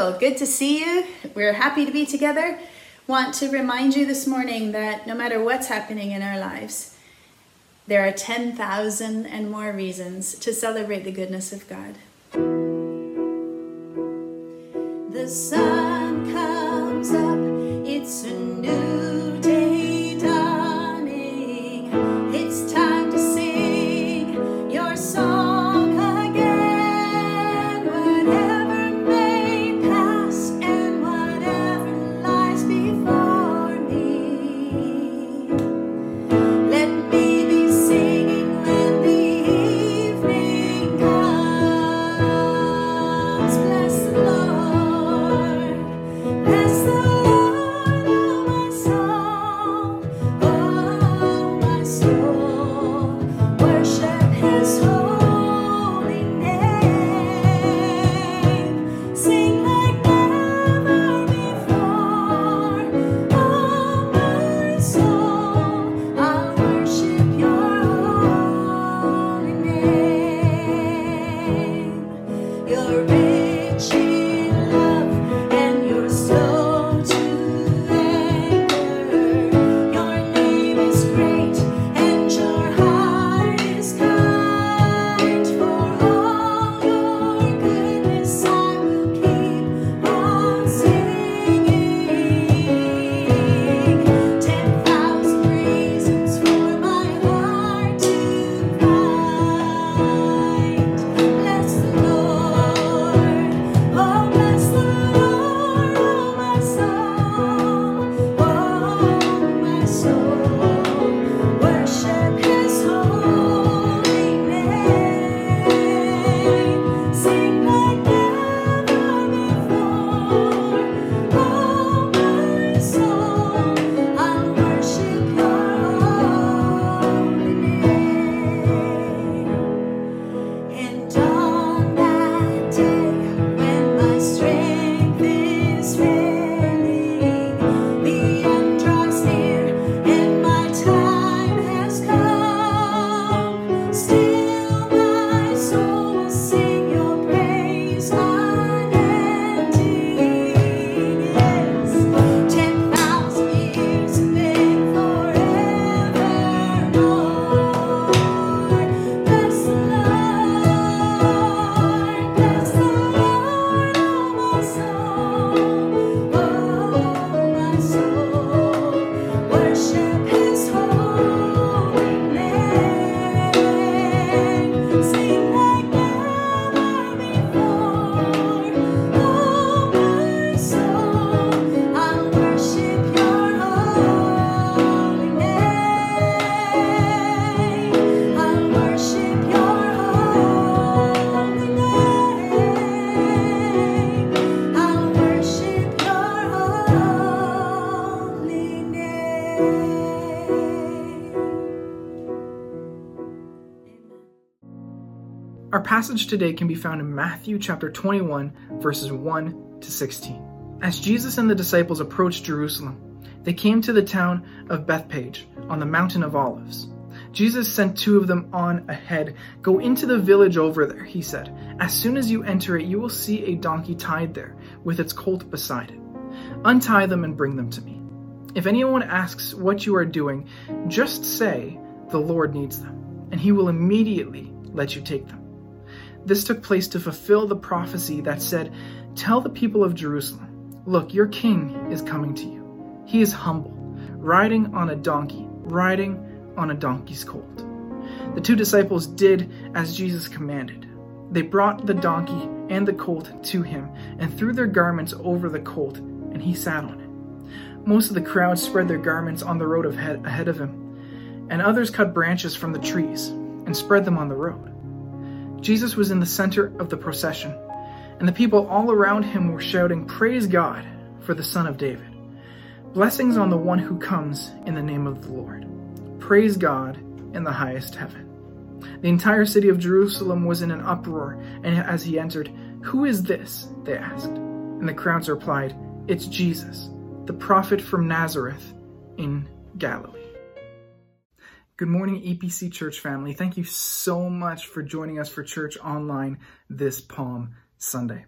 Evangel. Good to see you. We're happy to be together. Want to remind you this morning that no matter what's happening in our lives, there are 10,000 and more reasons to celebrate the goodness of God. The sun passage today can be found in Matthew chapter 21, verses 1 to 16. As Jesus and the disciples approached Jerusalem, they came to the town of Bethphage on the Mountain of Olives. Jesus sent two of them on ahead. Go into the village over there, he said. As soon as you enter it, you will see a donkey tied there, with its colt beside it. Untie them and bring them to me. If anyone asks what you are doing, just say, The Lord needs them, and he will immediately let you take them. This took place to fulfill the prophecy that said, Tell the people of Jerusalem, look, your king is coming to you. He is humble, riding on a donkey, riding on a donkey's colt. The two disciples did as Jesus commanded. They brought the donkey and the colt to him and threw their garments over the colt, and he sat on it. Most of the crowd spread their garments on the road ahead of him, and others cut branches from the trees and spread them on the road. Jesus was in the center of the procession, and the people all around him were shouting, Praise God for the Son of David. Blessings on the one who comes in the name of the Lord. Praise God in the highest heaven. The entire city of Jerusalem was in an uproar, and as he entered, Who is this? they asked. And the crowds replied, It's Jesus, the prophet from Nazareth in Galilee. Good morning, EPC Church family. Thank you so much for joining us for church online this Palm Sunday.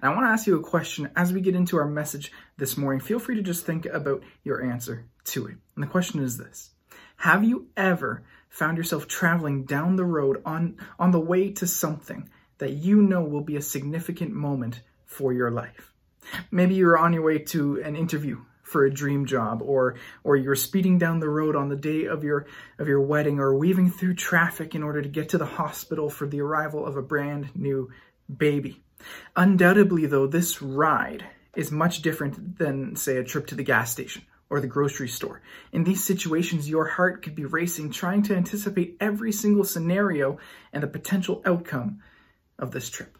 And I want to ask you a question as we get into our message this morning. Feel free to just think about your answer to it. And the question is this Have you ever found yourself traveling down the road on, on the way to something that you know will be a significant moment for your life? Maybe you're on your way to an interview for a dream job or or you're speeding down the road on the day of your of your wedding or weaving through traffic in order to get to the hospital for the arrival of a brand new baby. Undoubtedly though this ride is much different than say a trip to the gas station or the grocery store. In these situations your heart could be racing trying to anticipate every single scenario and the potential outcome of this trip.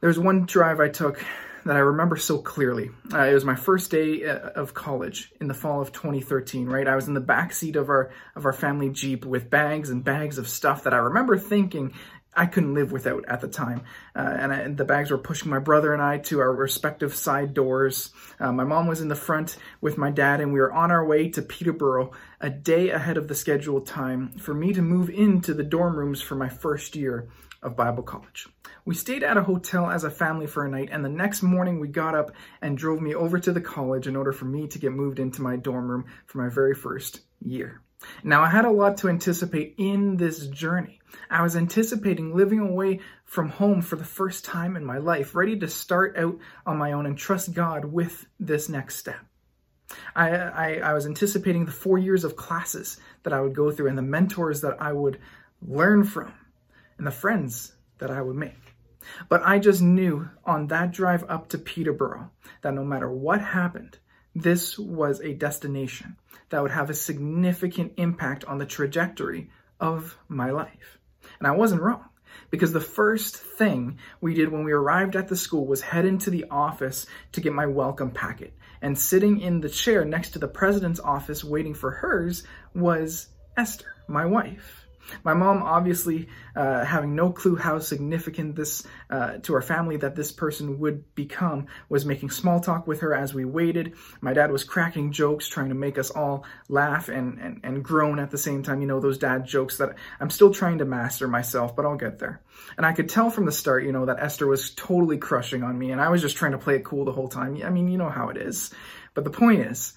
There's one drive I took that I remember so clearly. Uh, it was my first day uh, of college in the fall of 2013. Right, I was in the back seat of our of our family jeep with bags and bags of stuff that I remember thinking I couldn't live without at the time. Uh, and, I, and, the bags were pushing my brother and I to our respective side doors. Uh, my mom was in the front with my dad, and we were on our way to Peterborough a day ahead of the scheduled time for me to move into the dorm rooms for my first year of Bible college. We stayed at a hotel as a family for a night, and the next morning we got up and drove me over to the college in order for me to get moved into my dorm room for my very first year. Now, I had a lot to anticipate in this journey. I was anticipating living away from home for the first time in my life, ready to start out on my own and trust God with this next step. I, I, I was anticipating the four years of classes that I would go through and the mentors that I would learn from and the friends that I would make. But I just knew on that drive up to Peterborough that no matter what happened, this was a destination that would have a significant impact on the trajectory of my life. And I wasn't wrong because the first thing we did when we arrived at the school was head into the office to get my welcome packet. And sitting in the chair next to the president's office waiting for hers was Esther, my wife. My mom, obviously, uh, having no clue how significant this uh, to our family that this person would become, was making small talk with her as we waited. My dad was cracking jokes, trying to make us all laugh and, and, and groan at the same time. You know, those dad jokes that I'm still trying to master myself, but I'll get there. And I could tell from the start, you know, that Esther was totally crushing on me, and I was just trying to play it cool the whole time. I mean, you know how it is. But the point is,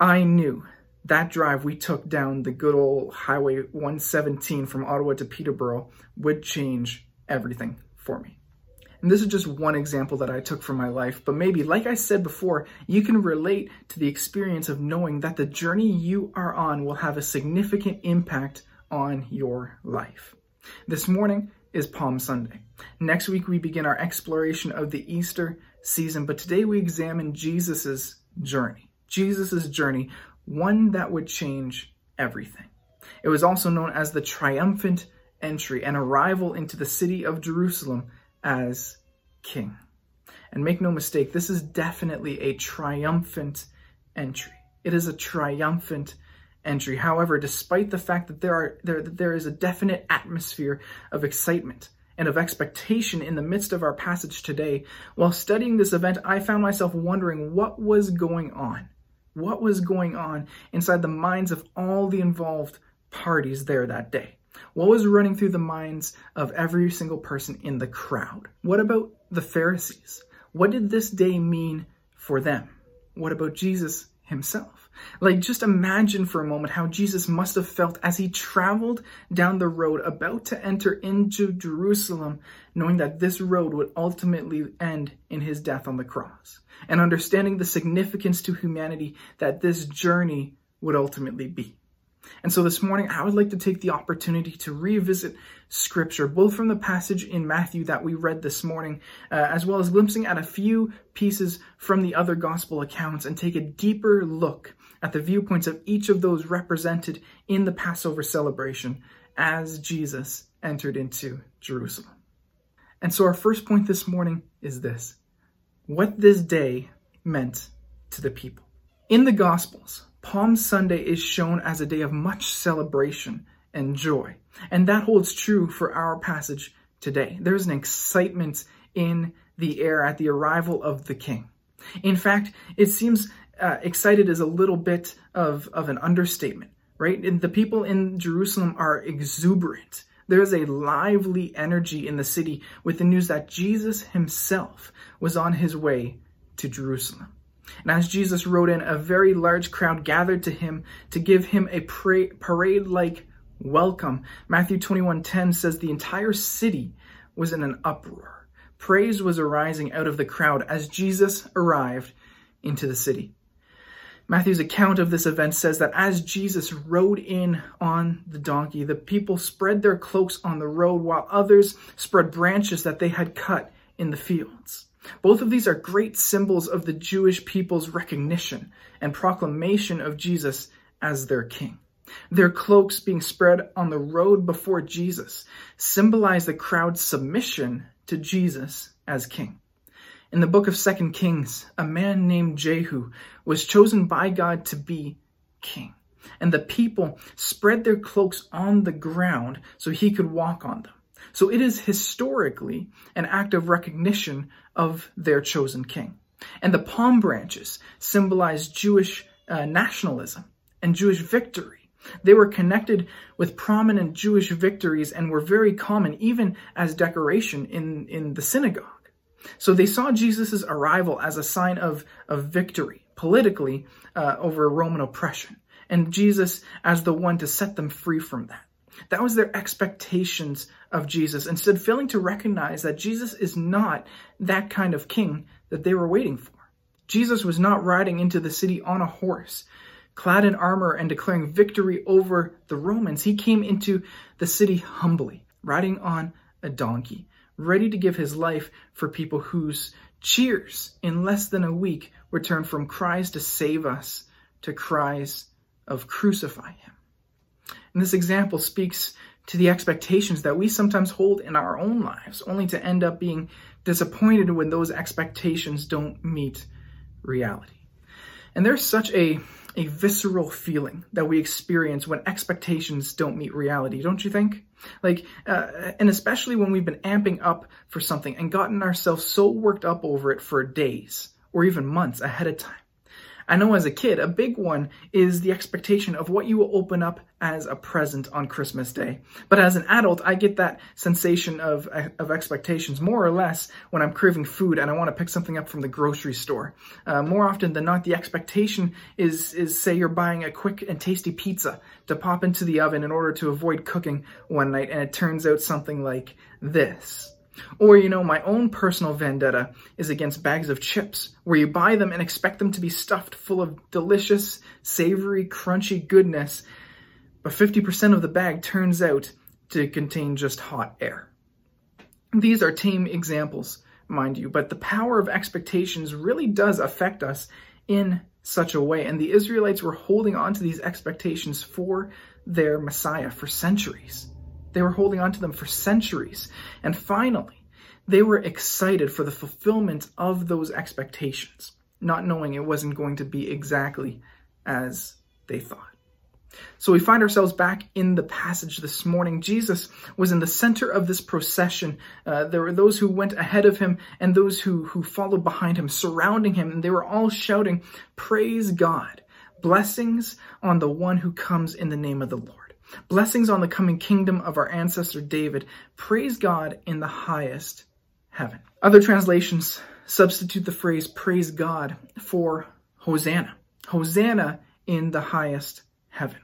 I knew that drive we took down the good old Highway 117 from Ottawa to Peterborough would change everything for me. And this is just one example that I took from my life, but maybe, like I said before, you can relate to the experience of knowing that the journey you are on will have a significant impact on your life. This morning is Palm Sunday. Next week, we begin our exploration of the Easter season, but today we examine Jesus' journey. Jesus' journey one that would change everything. It was also known as the triumphant entry, and arrival into the city of Jerusalem as king. And make no mistake, this is definitely a triumphant entry. It is a triumphant entry. However, despite the fact that there are there, there is a definite atmosphere of excitement and of expectation in the midst of our passage today, while studying this event, I found myself wondering what was going on what was going on inside the minds of all the involved parties there that day. What was running through the minds of every single person in the crowd? What about the Pharisees? What did this day mean for them? What about Jesus himself? Like, just imagine for a moment how Jesus must have felt as he traveled down the road about to enter into Jerusalem, knowing that this road would ultimately end in his death on the cross and understanding the significance to humanity that this journey would ultimately be. And so this morning, I would like to take the opportunity to revisit scripture, both from the passage in Matthew that we read this morning, uh, as well as glimpsing at a few pieces from the other gospel accounts and take a deeper look at the viewpoints of each of those represented in the Passover celebration as Jesus entered into Jerusalem. And so our first point this morning is this what this day meant to the people. In the Gospels, Palm Sunday is shown as a day of much celebration and joy. And that holds true for our passage today. There's an excitement in the air at the arrival of the king. In fact, it seems uh, excited is a little bit of, of an understatement, right? And the people in Jerusalem are exuberant. There is a lively energy in the city with the news that Jesus himself was on his way to Jerusalem. And as Jesus rode in, a very large crowd gathered to him to give him a parade like welcome. Matthew 21:10 says the entire city was in an uproar. Praise was arising out of the crowd as Jesus arrived into the city. Matthew's account of this event says that as Jesus rode in on the donkey, the people spread their cloaks on the road while others spread branches that they had cut in the fields. Both of these are great symbols of the Jewish people's recognition and proclamation of Jesus as their king. Their cloaks being spread on the road before Jesus symbolize the crowd's submission to Jesus as king. In the book of Second Kings, a man named Jehu was chosen by God to be king. And the people spread their cloaks on the ground so he could walk on them. So it is historically an act of recognition of their chosen king. And the palm branches symbolize Jewish uh, nationalism and Jewish victory. They were connected with prominent Jewish victories and were very common even as decoration in, in the synagogue. So they saw Jesus' arrival as a sign of, of victory politically uh, over Roman oppression, and Jesus as the one to set them free from that. That was their expectations of Jesus, instead failing to recognize that Jesus is not that kind of king that they were waiting for. Jesus was not riding into the city on a horse, clad in armor and declaring victory over the Romans. He came into the city humbly, riding on a donkey, ready to give his life for people whose cheers in less than a week were turned from cries to save us to cries of crucify him. And this example speaks to the expectations that we sometimes hold in our own lives, only to end up being disappointed when those expectations don't meet reality. And there's such a a visceral feeling that we experience when expectations don't meet reality, don't you think? Like, uh, and especially when we've been amping up for something and gotten ourselves so worked up over it for days or even months ahead of time. I know as a kid, a big one is the expectation of what you will open up as a present on Christmas Day. But as an adult, I get that sensation of, of expectations more or less when I'm craving food and I want to pick something up from the grocery store. Uh, more often than not, the expectation is, is say you're buying a quick and tasty pizza to pop into the oven in order to avoid cooking one night and it turns out something like this. Or, you know, my own personal vendetta is against bags of chips, where you buy them and expect them to be stuffed full of delicious, savory, crunchy goodness, but 50% of the bag turns out to contain just hot air. These are tame examples, mind you, but the power of expectations really does affect us in such a way. And the Israelites were holding on to these expectations for their Messiah for centuries. They were holding on to them for centuries. And finally, they were excited for the fulfillment of those expectations, not knowing it wasn't going to be exactly as they thought. So we find ourselves back in the passage this morning. Jesus was in the center of this procession. Uh, there were those who went ahead of him and those who, who followed behind him, surrounding him, and they were all shouting, Praise God! Blessings on the one who comes in the name of the Lord. Blessings on the coming kingdom of our ancestor David. Praise God in the highest heaven. Other translations substitute the phrase praise God for Hosanna. Hosanna in the highest heaven.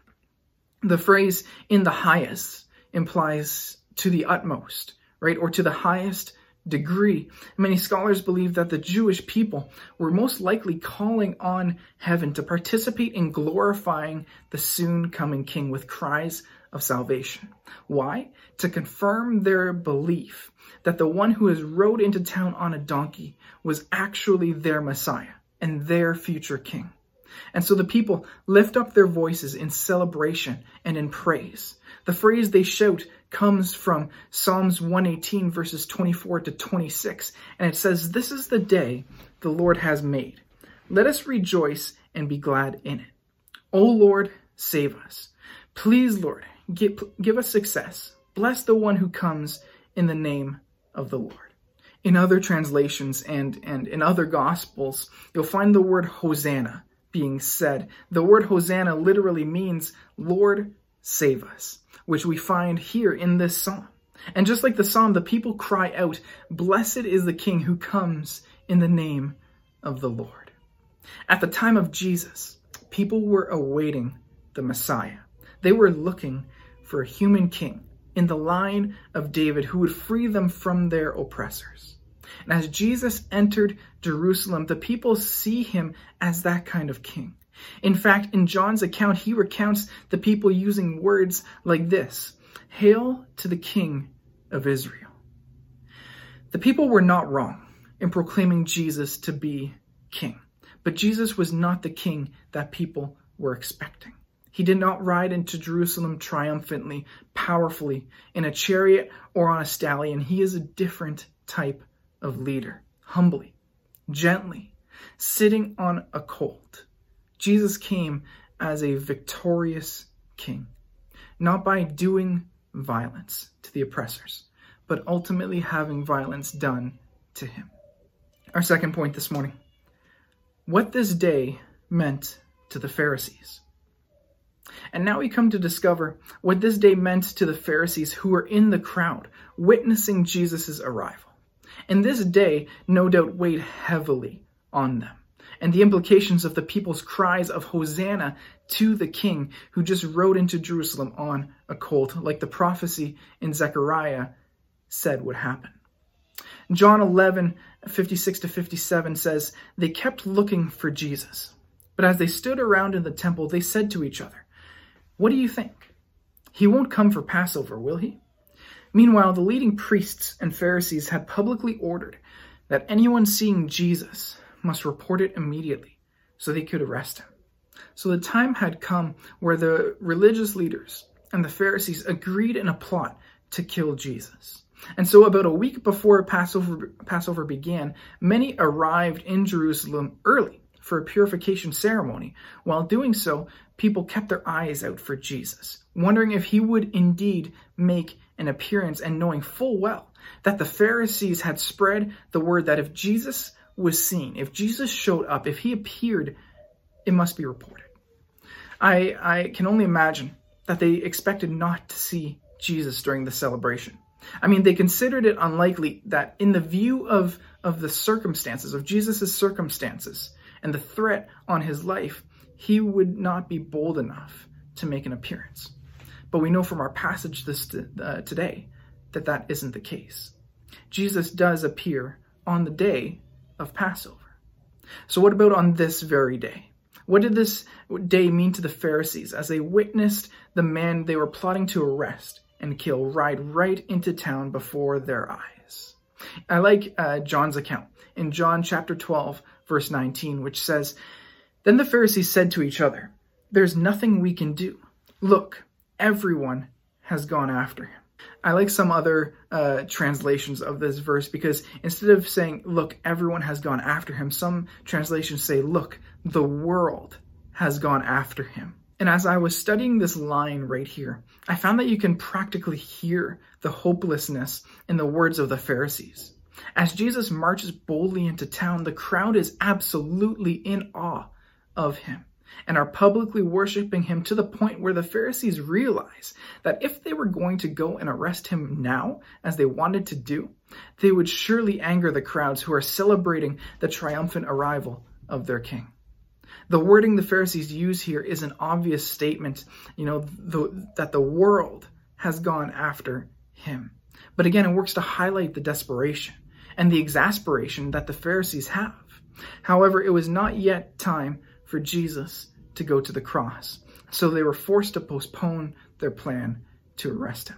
The phrase in the highest implies to the utmost, right? Or to the highest degree. Many scholars believe that the Jewish people were most likely calling on heaven to participate in glorifying the soon coming king with cries of salvation. Why? To confirm their belief that the one who has rode into town on a donkey was actually their Messiah and their future king. And so the people lift up their voices in celebration and in praise. The phrase they shout comes from Psalms 118 verses 24 to 26. And it says, This is the day the Lord has made. Let us rejoice and be glad in it. O Lord, save us. Please, Lord, give, give us success. Bless the one who comes in the name of the Lord. In other translations and, and in other gospels, you'll find the word Hosanna being said. The word Hosanna literally means, Lord, save us. which we find here in this psalm. And just like the psalm, the people cry out, Blessed is the King who comes in the name of the Lord. At the time of Jesus, people were awaiting the Messiah. They were looking for a human king in the line of David who would free them from their oppressors. And as Jesus entered Jerusalem, the people see him as that kind of king. In fact, in John's account, he recounts the people using words like this Hail to the King of Israel. The people were not wrong in proclaiming Jesus to be king, but Jesus was not the king that people were expecting. He did not ride into Jerusalem triumphantly, powerfully, in a chariot or on a stallion. He is a different type of leader, humbly, gently, sitting on a colt. Jesus came as a victorious king, not by doing violence to the oppressors, but ultimately having violence done to him. Our second point this morning what this day meant to the Pharisees. And now we come to discover what this day meant to the Pharisees who were in the crowd, witnessing Jesus' arrival. And this day, no doubt, weighed heavily on them. And the implications of the people's cries of Hosanna to the King who just rode into Jerusalem on a colt, like the prophecy in Zechariah said would happen. John 11, 56 to 57 says, They kept looking for Jesus. But as they stood around in the temple, they said to each other, what do you think? He won't come for Passover, will he? Meanwhile, the leading priests and Pharisees had publicly ordered that anyone seeing Jesus must report it immediately so they could arrest him. So the time had come where the religious leaders and the Pharisees agreed in a plot to kill Jesus. And so about a week before Passover, Passover began, many arrived in Jerusalem early for a purification ceremony. While doing so, people kept their eyes out for Jesus, wondering if he would indeed make an appearance and knowing full well that the Pharisees had spread the word that if Jesus was seen, if Jesus showed up, if he appeared, it must be reported. I, I can only imagine that they expected not to see Jesus during the celebration. I mean, they considered it unlikely that in the view of, of the circumstances, of Jesus' circumstances, and the threat on his life, he would not be bold enough to make an appearance. But we know from our passage this uh, today that that isn't the case. Jesus does appear on the day of Passover. So, what about on this very day? What did this day mean to the Pharisees as they witnessed the man they were plotting to arrest and kill ride right into town before their eyes? I like uh, John's account in John chapter 12, verse 19, which says, Then the Pharisees said to each other, There's nothing we can do. Look, everyone has gone after him. I like some other uh, translations of this verse because instead of saying, Look, everyone has gone after him, some translations say, Look, the world has gone after him. And as I was studying this line right here, I found that you can practically hear the hopelessness in the words of the Pharisees. As Jesus marches boldly into town, the crowd is absolutely in awe of him and are publicly worshiping him to the point where the Pharisees realize that if they were going to go and arrest him now, as they wanted to do, they would surely anger the crowds who are celebrating the triumphant arrival of their king. The wording the Pharisees use here is an obvious statement, you know, the, that the world has gone after him. But again, it works to highlight the desperation and the exasperation that the Pharisees have. However, it was not yet time for Jesus to go to the cross, so they were forced to postpone their plan to arrest him.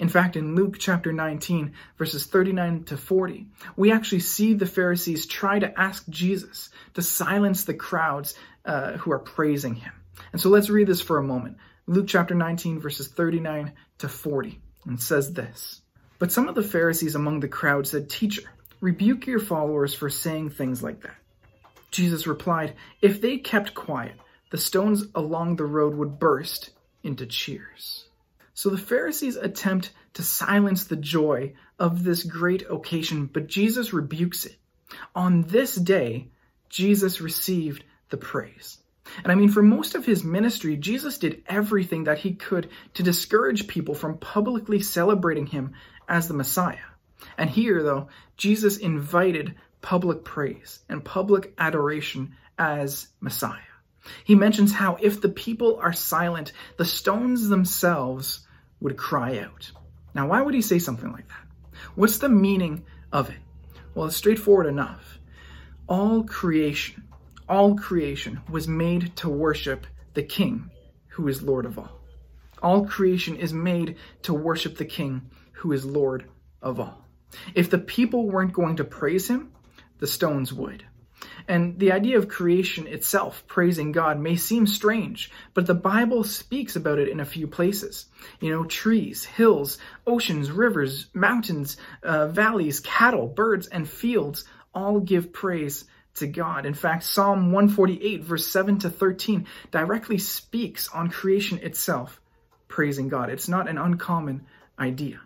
In fact, in Luke chapter 19, verses 39 to 40, we actually see the Pharisees try to ask Jesus to silence the crowds uh, who are praising him. And so let's read this for a moment. Luke chapter 19, verses 39 to 40, and says this. But some of the Pharisees among the crowd said, Teacher, rebuke your followers for saying things like that. Jesus replied, If they kept quiet, the stones along the road would burst into cheers. So the Pharisees attempt to silence the joy of this great occasion, but Jesus rebukes it. On this day, Jesus received the praise. And I mean, for most of his ministry, Jesus did everything that he could to discourage people from publicly celebrating him as the Messiah. And here, though, Jesus invited public praise and public adoration as Messiah. He mentions how if the people are silent, the stones themselves would cry out. Now, why would he say something like that? What's the meaning of it? Well, it's straightforward enough. All creation, all creation was made to worship the King who is Lord of all. All creation is made to worship the King who is Lord of all. If the people weren't going to praise him, the stones would. And the idea of creation itself, praising God, may seem strange, but the Bible speaks about it in a few places. You know, trees, hills, oceans, rivers, mountains, uh, valleys, cattle, birds, and fields all give praise to God. In fact, Psalm 148, verse 7 to 13, directly speaks on creation itself, praising God. It's not an uncommon idea.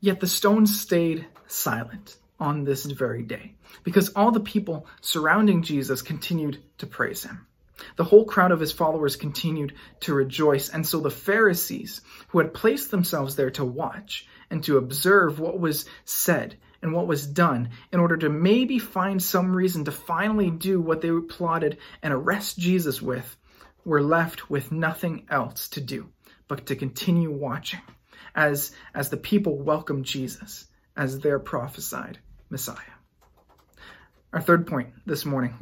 Yet the stones stayed silent on this very day. Because all the people surrounding Jesus continued to praise him. The whole crowd of his followers continued to rejoice, and so the Pharisees, who had placed themselves there to watch and to observe what was said and what was done in order to maybe find some reason to finally do what they plotted and arrest Jesus with, were left with nothing else to do but to continue watching as, as the people welcomed Jesus as their prophesied Messiah. Our third point this morning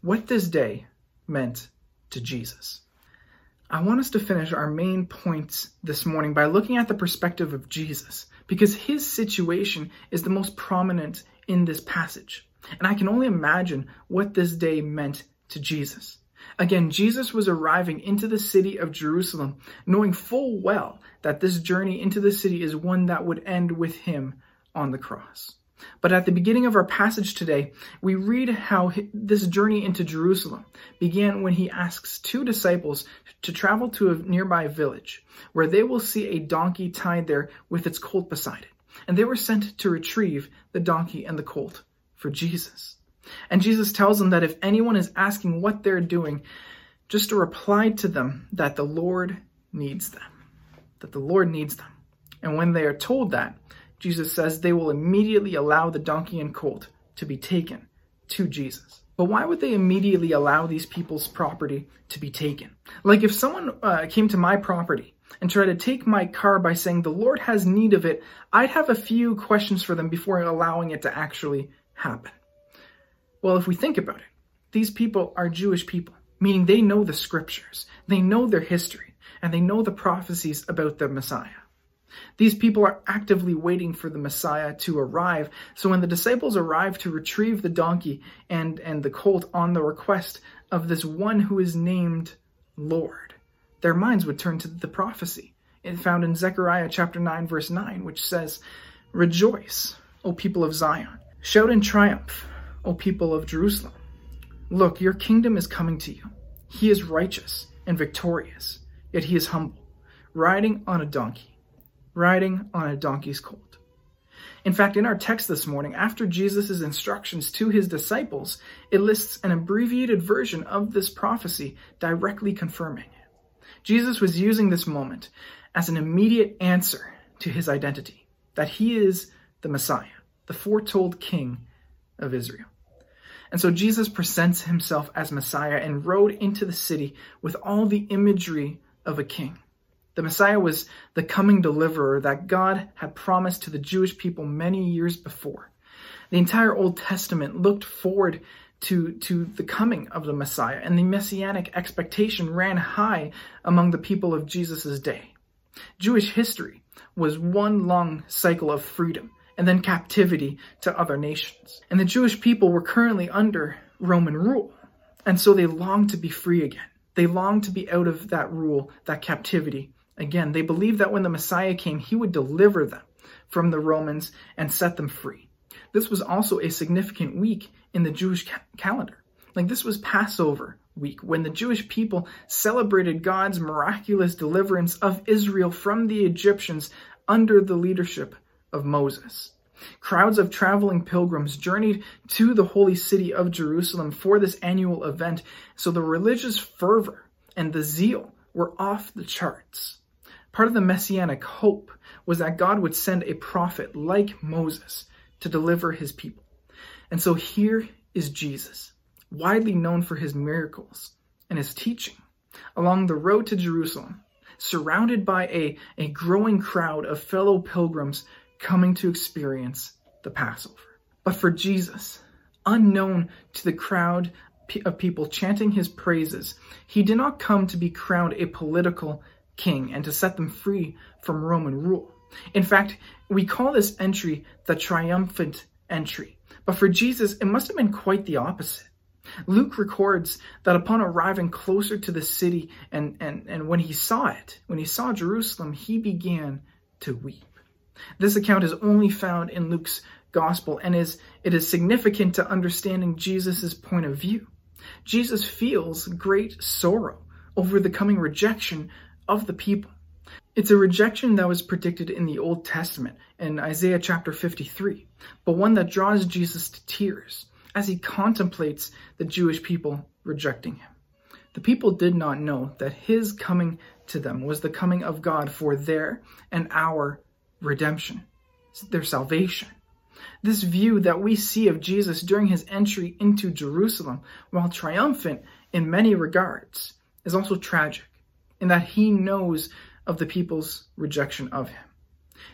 what this day meant to Jesus. I want us to finish our main points this morning by looking at the perspective of Jesus, because his situation is the most prominent in this passage. And I can only imagine what this day meant to Jesus. Again, Jesus was arriving into the city of Jerusalem, knowing full well that this journey into the city is one that would end with him on the cross. But at the beginning of our passage today, we read how this journey into Jerusalem began when he asks two disciples to travel to a nearby village where they will see a donkey tied there with its colt beside it. And they were sent to retrieve the donkey and the colt for Jesus. And Jesus tells them that if anyone is asking what they're doing, just to reply to them that the Lord needs them. That the Lord needs them. And when they are told that, Jesus says they will immediately allow the donkey and colt to be taken to Jesus. But why would they immediately allow these people's property to be taken? Like if someone uh, came to my property and tried to take my car by saying the Lord has need of it, I'd have a few questions for them before allowing it to actually happen. Well, if we think about it, these people are Jewish people, meaning they know the scriptures, they know their history, and they know the prophecies about the Messiah. These people are actively waiting for the Messiah to arrive. So when the disciples arrive to retrieve the donkey and, and the colt on the request of this one who is named Lord, their minds would turn to the prophecy found in Zechariah chapter 9, verse 9, which says, Rejoice, O people of Zion. Shout in triumph, O people of Jerusalem. Look, your kingdom is coming to you. He is righteous and victorious, yet he is humble, riding on a donkey riding on a donkey's colt. In fact, in our text this morning, after Jesus' instructions to his disciples, it lists an abbreviated version of this prophecy directly confirming it. Jesus was using this moment as an immediate answer to his identity, that he is the Messiah, the foretold king of Israel. And so Jesus presents himself as Messiah and rode into the city with all the imagery of a king. The Messiah was the coming deliverer that God had promised to the Jewish people many years before. The entire Old Testament looked forward to, to the coming of the Messiah, and the messianic expectation ran high among the people of Jesus' day. Jewish history was one long cycle of freedom and then captivity to other nations. And the Jewish people were currently under Roman rule, and so they longed to be free again. They longed to be out of that rule, that captivity, Again, they believed that when the Messiah came, he would deliver them from the Romans and set them free. This was also a significant week in the Jewish ca- calendar. Like this was Passover week when the Jewish people celebrated God's miraculous deliverance of Israel from the Egyptians under the leadership of Moses. Crowds of traveling pilgrims journeyed to the holy city of Jerusalem for this annual event, so the religious fervor and the zeal were off the charts. Part of the messianic hope was that God would send a prophet like Moses to deliver his people. And so here is Jesus, widely known for his miracles and his teaching, along the road to Jerusalem, surrounded by a, a growing crowd of fellow pilgrims coming to experience the Passover. But for Jesus, unknown to the crowd of people chanting his praises, he did not come to be crowned a political king and to set them free from Roman rule. In fact, we call this entry the triumphant entry. But for Jesus, it must have been quite the opposite. Luke records that upon arriving closer to the city and, and, and when he saw it, when he saw Jerusalem, he began to weep. This account is only found in Luke's gospel and is it is significant to understanding Jesus' point of view. Jesus feels great sorrow over the coming rejection of the people. It's a rejection that was predicted in the Old Testament in Isaiah chapter 53, but one that draws Jesus to tears as he contemplates the Jewish people rejecting him. The people did not know that his coming to them was the coming of God for their and our redemption, their salvation. This view that we see of Jesus during his entry into Jerusalem, while triumphant in many regards, is also tragic in that he knows of the people's rejection of him.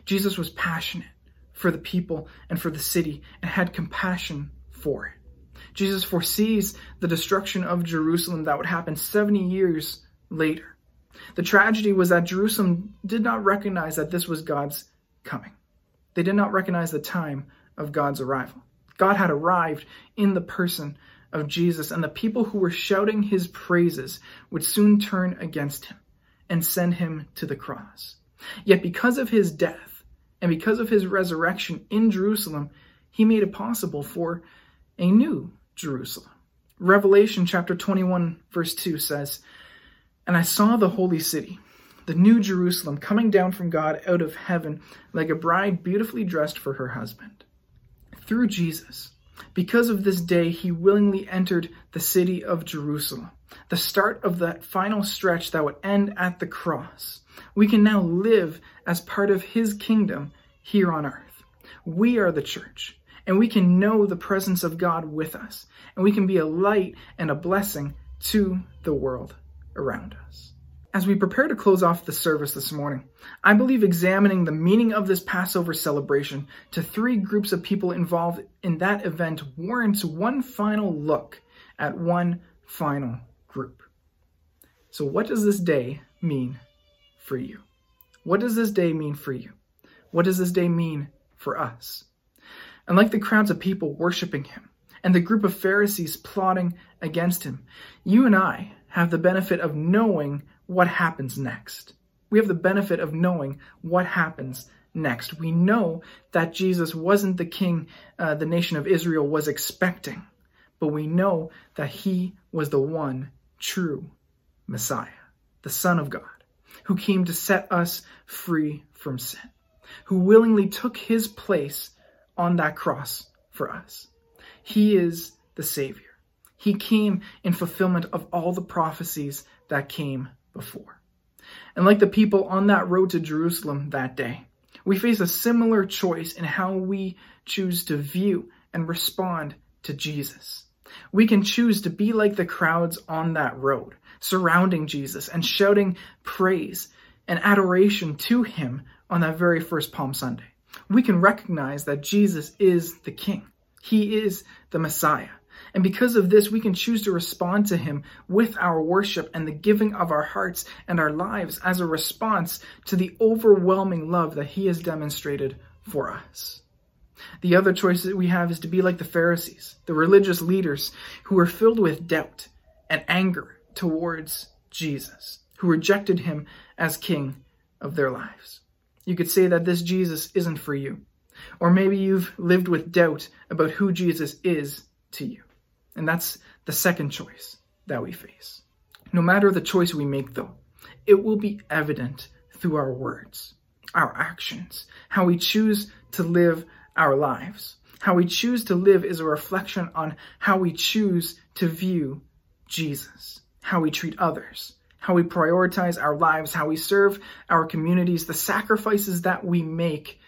Jesus was passionate for the people and for the city and had compassion for it. Jesus foresees the destruction of Jerusalem that would happen 70 years later. The tragedy was that Jerusalem did not recognize that this was God's coming. They did not recognize the time of God's arrival. God had arrived in the person of Jesus, and the people who were shouting his praises would soon turn against him and send him to the cross. Yet, because of his death and because of his resurrection in Jerusalem, he made it possible for a new Jerusalem. Revelation chapter 21, verse 2 says, And I saw the holy city, the new Jerusalem, coming down from God out of heaven like a bride beautifully dressed for her husband. Through Jesus, because of this day, he willingly entered the city of Jerusalem the start of that final stretch that would end at the cross. We can now live as part of his kingdom here on earth. We are the church, and we can know the presence of God with us, and we can be a light and a blessing to the world around us. As we prepare to close off the service this morning, I believe examining the meaning of this Passover celebration to three groups of people involved in that event warrants one final look at one final group. So, what does this day mean for you? What does this day mean for you? What does this day mean for us? And like the crowds of people worshiping him and the group of Pharisees plotting against him, you and I have the benefit of knowing what happens next. We have the benefit of knowing what happens next. We know that Jesus wasn't the king uh, the nation of Israel was expecting, but we know that he was the one true Messiah, the Son of God, who came to set us free from sin, who willingly took his place on that cross for us. He is the Savior. He came in fulfillment of all the prophecies that came before. And like the people on that road to Jerusalem that day, we face a similar choice in how we choose to view and respond to Jesus. We can choose to be like the crowds on that road, surrounding Jesus and shouting praise and adoration to him on that very first Palm Sunday. We can recognize that Jesus is the King. He is the Messiah. And because of this, we can choose to respond to him with our worship and the giving of our hearts and our lives as a response to the overwhelming love that he has demonstrated for us. The other choice that we have is to be like the Pharisees, the religious leaders who were filled with doubt and anger towards Jesus, who rejected him as king of their lives. You could say that this Jesus isn't for you. Or maybe you've lived with doubt about who Jesus is to you. And that's the second choice that we face. No matter the choice we make, though, it will be evident through our words, our actions, how we choose to live our lives. How we choose to live is a reflection on how we choose to view Jesus, how we treat others, how we prioritize our lives, how we serve our communities, the sacrifices that we make.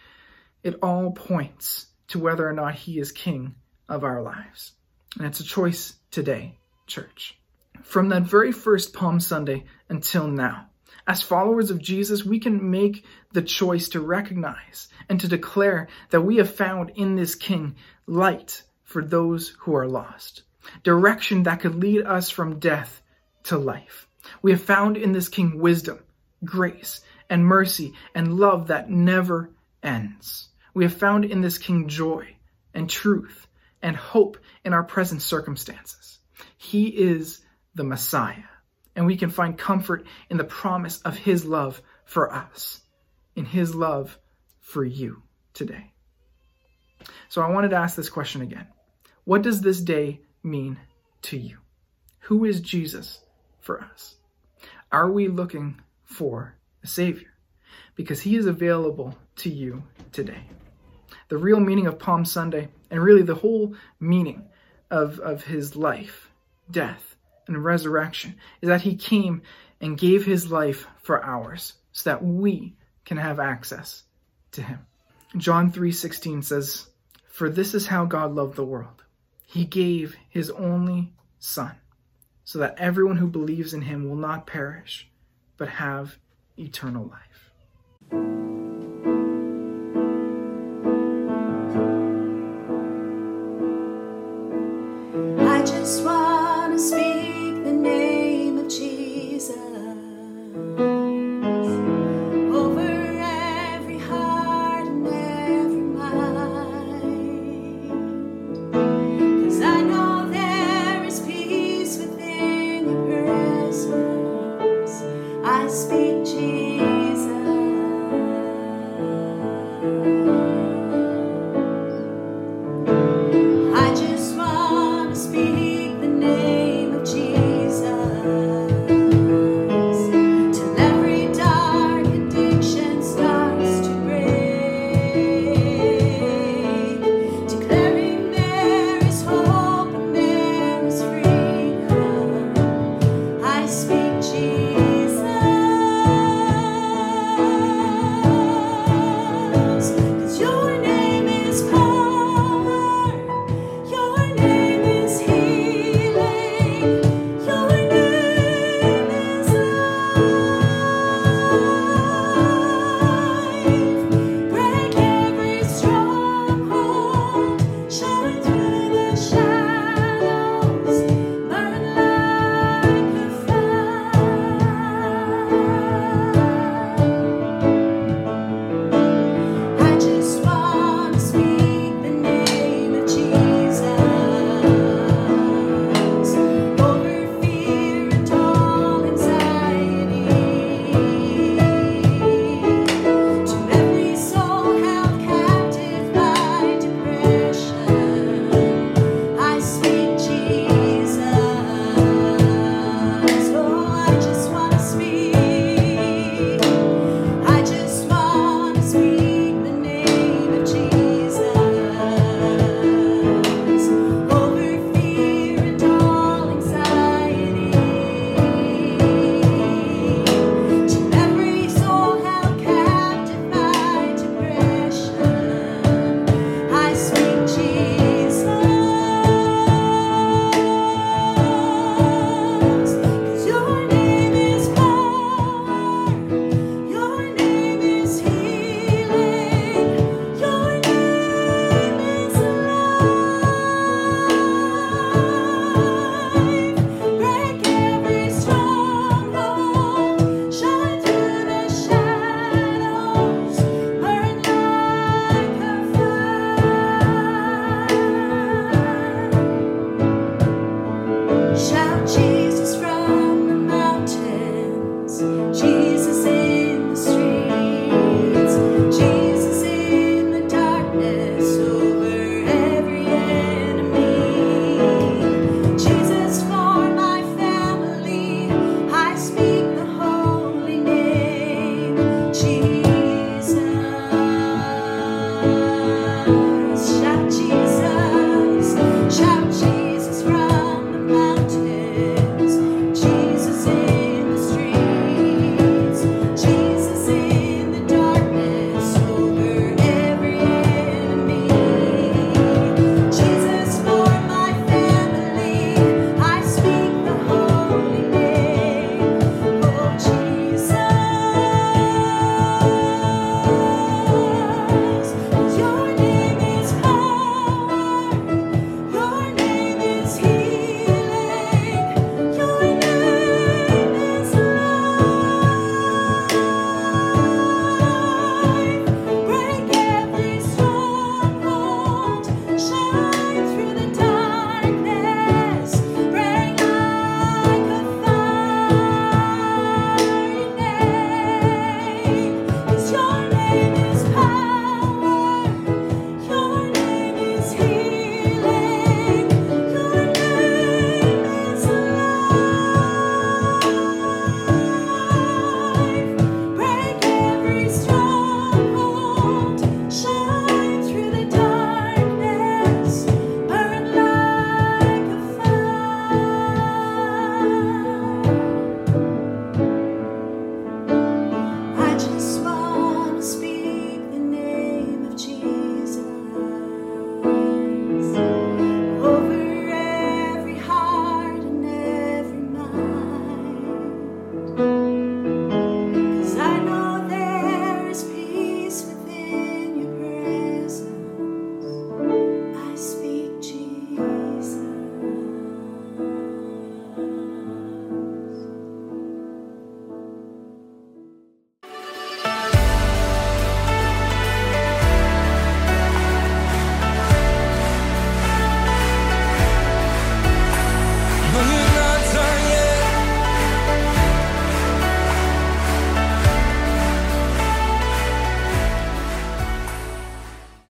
It all points to whether or not He is King of our lives. And it's a choice today, church. From that very first Palm Sunday until now, as followers of Jesus, we can make the choice to recognize and to declare that we have found in this King light for those who are lost, direction that could lead us from death to life. We have found in this King wisdom, grace, and mercy and love that never ends. We have found in this King joy and truth and hope in our present circumstances. He is the Messiah and we can find comfort in the promise of His love for us, in His love for you today. So I wanted to ask this question again. What does this day mean to you? Who is Jesus for us? Are we looking for a Savior? Because He is available to you today. The real meaning of Palm Sunday, and really the whole meaning of, of His life, death, and resurrection is that he came and gave his life for ours so that we can have access to him. John 3:16 says, "For this is how God loved the world. He gave his only son so that everyone who believes in him will not perish but have eternal life."